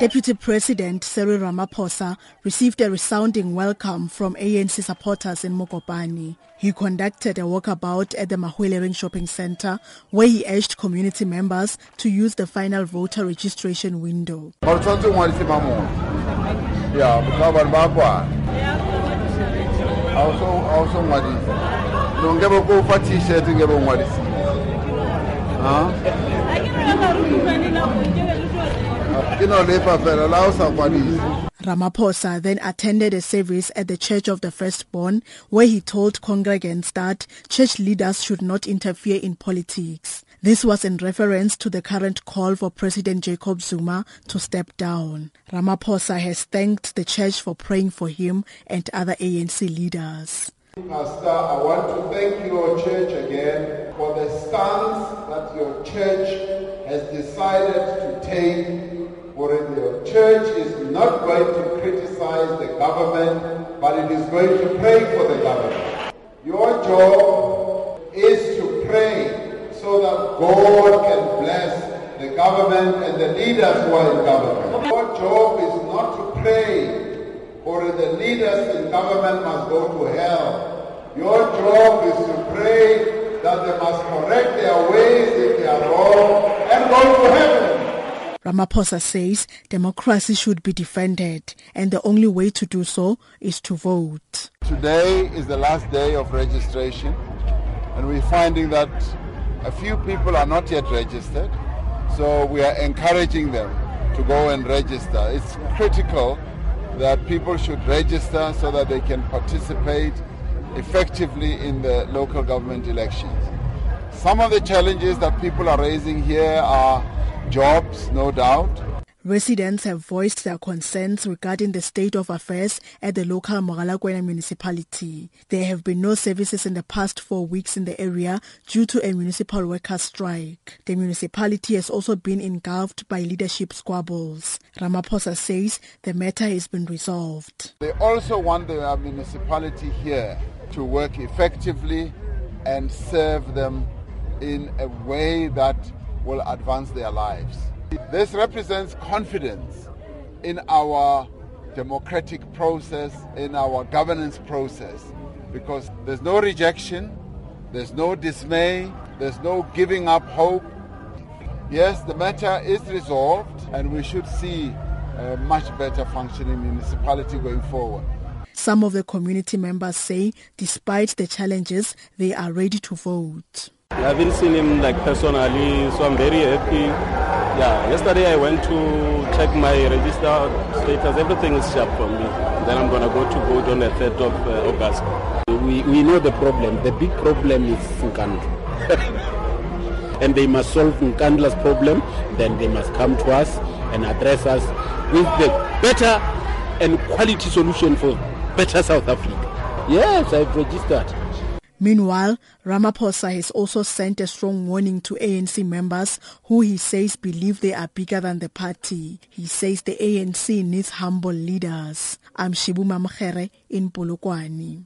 Deputy President Cyril Ramaphosa received a resounding welcome from ANC supporters in Mokopane. He conducted a walkabout at the Mahwelereng shopping center where he urged community members to use the final voter registration window. Ramaphosa then attended a service at the Church of the Firstborn where he told congregants that church leaders should not interfere in politics. This was in reference to the current call for President Jacob Zuma to step down. Ramaphosa has thanked the church for praying for him and other ANC leaders. Pastor, I want to thank your church again for the stance that your church has decided to take the church is not going to criticize the government, but it is going to pray for the government. Your job is to pray so that God can bless the government and the leaders who are in government. Your job is not to pray for the leaders in government must go to hell. Your job is to pray that they must correct their ways if they are wrong and go to heaven. Ramaphosa says democracy should be defended and the only way to do so is to vote. Today is the last day of registration and we're finding that a few people are not yet registered. So we are encouraging them to go and register. It's critical that people should register so that they can participate effectively in the local government elections. Some of the challenges that people are raising here are jobs, no doubt. Residents have voiced their concerns regarding the state of affairs at the local Mogalakwena municipality. There have been no services in the past four weeks in the area due to a municipal workers' strike. The municipality has also been engulfed by leadership squabbles. Ramaphosa says the matter has been resolved. They also want the uh, municipality here to work effectively and serve them in a way that will advance their lives. This represents confidence in our democratic process, in our governance process, because there's no rejection, there's no dismay, there's no giving up hope. Yes, the matter is resolved, and we should see a much better functioning municipality going forward. Some of the community members say despite the challenges, they are ready to vote. I haven't seen him like personally, so I'm very happy. Yeah, yesterday I went to check my register status. Everything is sharp for me. Then I'm gonna go to vote on the 3rd of uh, August. We, we know the problem. The big problem is Nkandla. and they must solve Nkandla's problem. Then they must come to us and address us with the better and quality solution for better South Africa. Yes, I've registered. Meanwhile, Ramaphosa has also sent a strong warning to ANC members who he says believe they are bigger than the party. He says the ANC needs humble leaders. I'm Shibu Mamkhere in Polokwane.